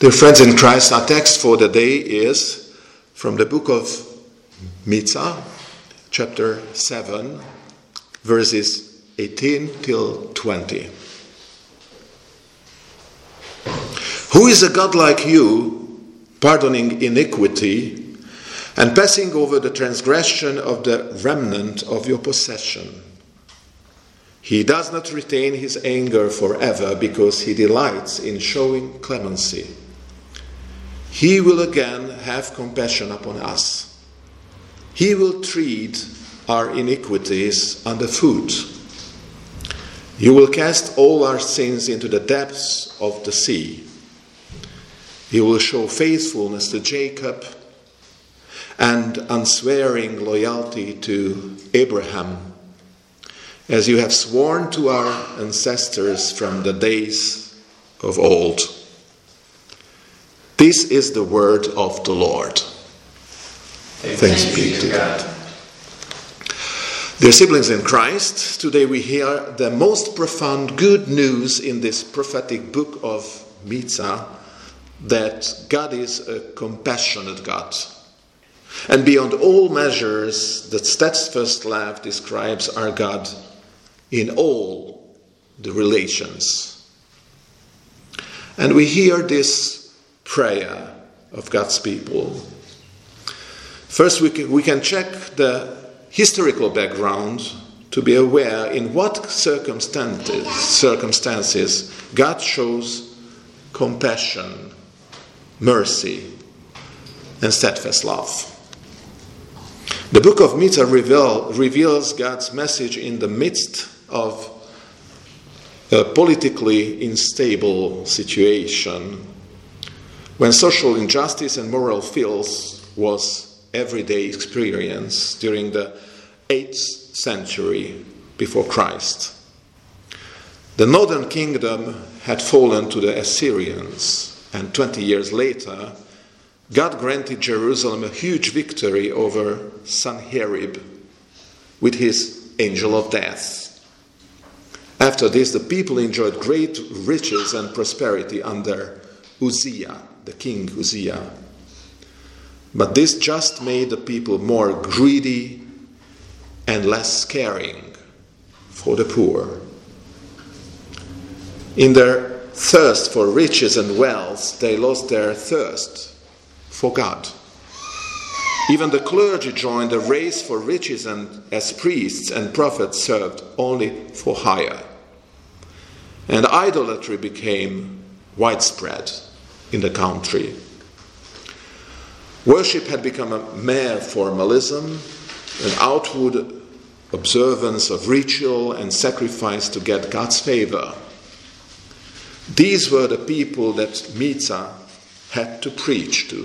Dear friends in Christ, our text for the day is from the book of Micah, chapter 7, verses 18 till 20. Who is a God like you, pardoning iniquity and passing over the transgression of the remnant of your possession? He does not retain his anger forever because he delights in showing clemency. He will again have compassion upon us. He will treat our iniquities underfoot. You will cast all our sins into the depths of the sea. He will show faithfulness to Jacob and unswearing loyalty to Abraham, as you have sworn to our ancestors from the days of old. This is the word of the Lord. Thanks, be to God. Dear siblings in Christ, today we hear the most profound good news in this prophetic book of Micah that God is a compassionate God. And beyond all measures, the steadfast love describes our God in all the relations. And we hear this prayer of God's people. First, we can, we can check the historical background to be aware in what circumstances, circumstances God shows compassion, mercy, and steadfast love. The book of Micah reveal, reveals God's message in the midst of a politically unstable situation when social injustice and moral filth was everyday experience during the 8th century before Christ. The northern kingdom had fallen to the Assyrians, and 20 years later, God granted Jerusalem a huge victory over Sanherib with his angel of death. After this, the people enjoyed great riches and prosperity under Uzziah the king Uzziah. But this just made the people more greedy and less caring for the poor. In their thirst for riches and wealth, they lost their thirst for God. Even the clergy joined the race for riches and as priests and prophets served only for hire. And idolatry became widespread in the country. Worship had become a mere formalism, an outward observance of ritual and sacrifice to get God's favor. These were the people that Micah had to preach to.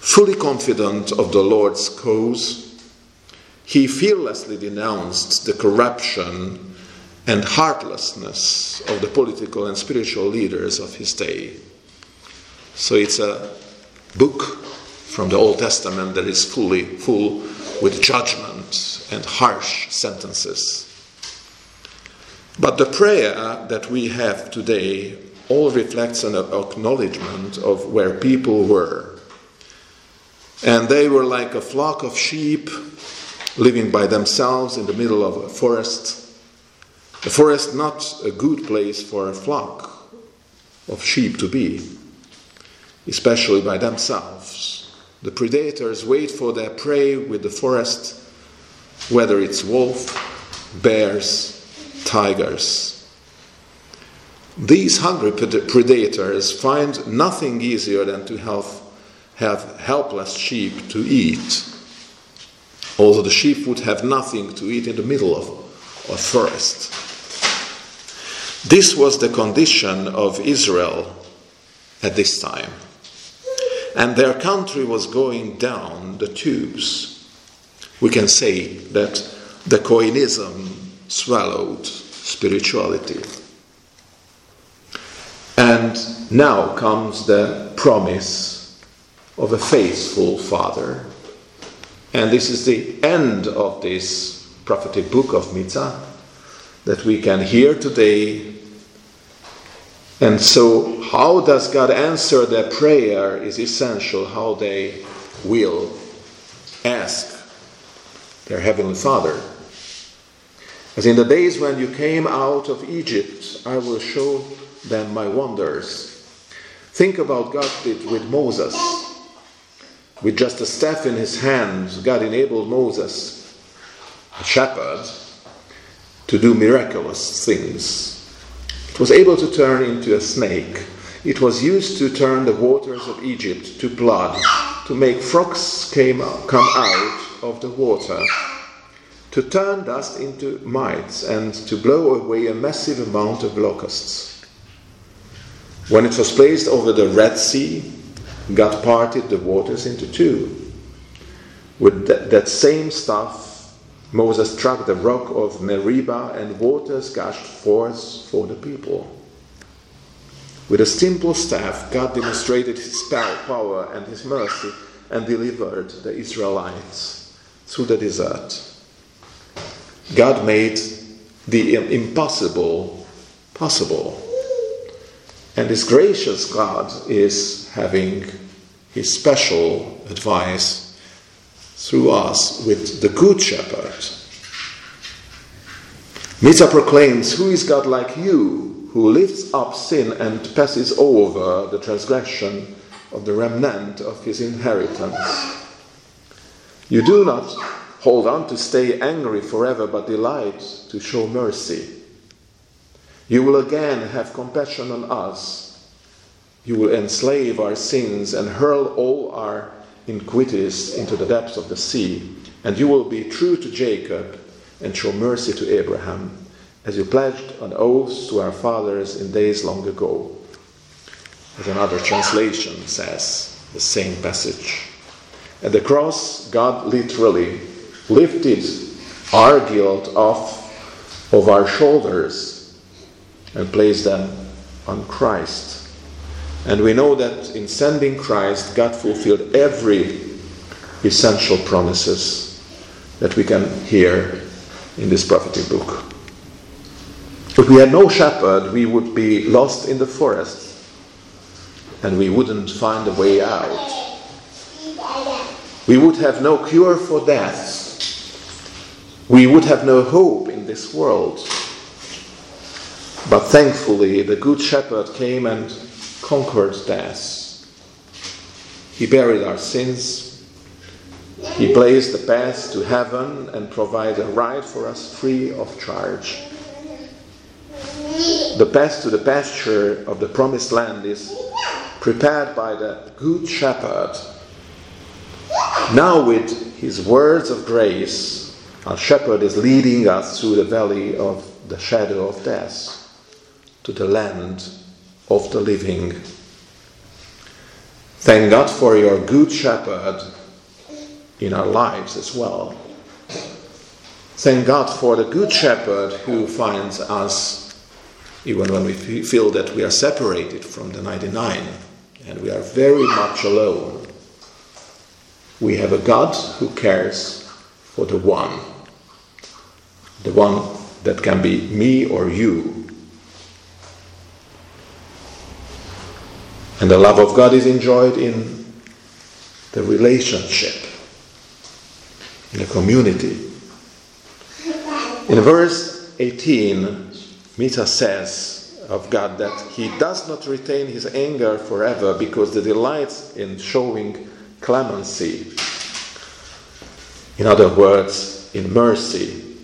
Fully confident of the Lord's cause, he fearlessly denounced the corruption and heartlessness of the political and spiritual leaders of his day. So it's a book from the Old Testament that is fully full with judgment and harsh sentences. But the prayer that we have today all reflects an acknowledgement of where people were. And they were like a flock of sheep living by themselves in the middle of a forest a forest not a good place for a flock of sheep to be, especially by themselves. The predators wait for their prey with the forest, whether it's wolf, bears, tigers. These hungry predators find nothing easier than to have, have helpless sheep to eat. Although the sheep would have nothing to eat in the middle of a forest. This was the condition of Israel at this time. And their country was going down the tubes. We can say that the Cohenism swallowed spirituality. And now comes the promise of a faithful father. And this is the end of this prophetic book of Micah that we can hear today and so how does God answer their prayer is essential, how they will ask their Heavenly Father. As in the days when you came out of Egypt, I will show them my wonders. Think about God did with Moses. With just a staff in his hand, God enabled Moses, a shepherd, to do miraculous things. It was able to turn into a snake. It was used to turn the waters of Egypt to blood, to make frogs came, come out of the water, to turn dust into mites, and to blow away a massive amount of locusts. When it was placed over the Red Sea, God parted the waters into two. With that, that same staff, Moses struck the rock of Meribah, and waters gushed forth for the people. With a simple staff, God demonstrated his power and his mercy and delivered the Israelites through the desert. God made the impossible possible. And this gracious God is having his special advice through us with the Good Shepherd. Micah proclaims, Who is God like you, who lifts up sin and passes over the transgression of the remnant of his inheritance? You do not hold on to stay angry forever, but delight to show mercy. You will again have compassion on us. You will enslave our sins and hurl all our iniquities into the depths of the sea. And you will be true to Jacob and show mercy to Abraham, as you pledged an oath to our fathers in days long ago. As another translation says, the same passage. At the cross, God literally lifted our guilt off of our shoulders and placed them on Christ. And we know that in sending Christ, God fulfilled every essential promises that we can hear in this prophetic book. If we had no shepherd, we would be lost in the forest and we wouldn't find a way out. We would have no cure for death. We would have no hope in this world. But thankfully, the Good Shepherd came and conquered death. He buried our sins. He blazed the path to heaven and provided a ride for us free of charge. The path to the pasture of the promised land is prepared by the Good Shepherd. Now, with his words of grace, our shepherd is leading us through the valley of the shadow of death to the land of the living. Thank God for your good shepherd in our lives as well. Thank God for the good shepherd who finds us even when we feel that we are separated from the 99 and we are very much alone. We have a God who cares for the one, the one that can be me or you, And the love of God is enjoyed in the relationship, in the community. In verse 18, Micah says of God that He does not retain His anger forever because the delights in showing clemency. In other words, in mercy.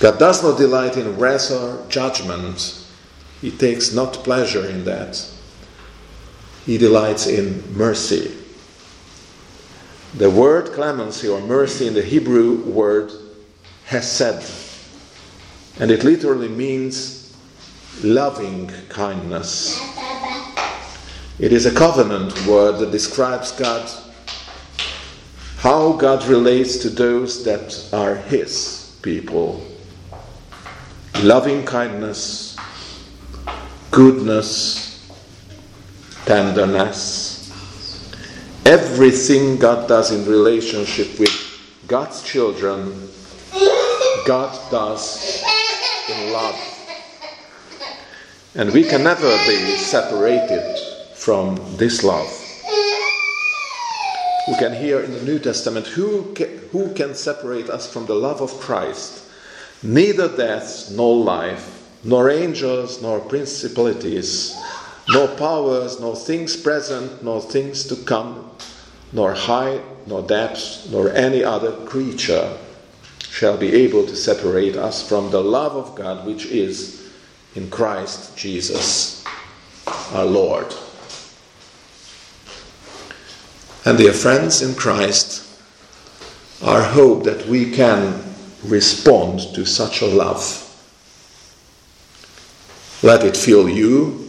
God does not delight in wrath or judgment. He takes not pleasure in that. He delights in mercy. The word clemency or mercy in the Hebrew word hesed, and it literally means loving kindness. It is a covenant word that describes God, how God relates to those that are His people. Loving kindness, goodness, tenderness. Everything God does in relationship with God's children, God does in love. And we can never be separated from this love. We can hear in the New Testament who can, who can separate us from the love of Christ? Neither death nor life, nor angels nor principalities, nor powers, nor things present, nor things to come, nor height, nor depth, nor any other creature shall be able to separate us from the love of God which is in Christ Jesus our Lord. And dear friends in Christ, our hope that we can respond to such a love. Let it fill you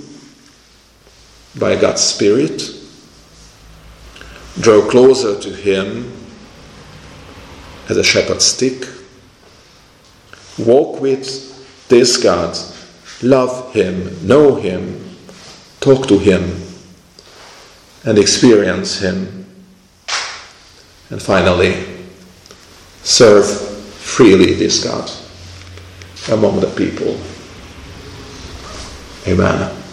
by God's Spirit. Draw closer to Him as a shepherd's stick. Walk with this God. Love Him, know Him, talk to Him, and experience Him. And finally, serve freely this God among the people. Amen.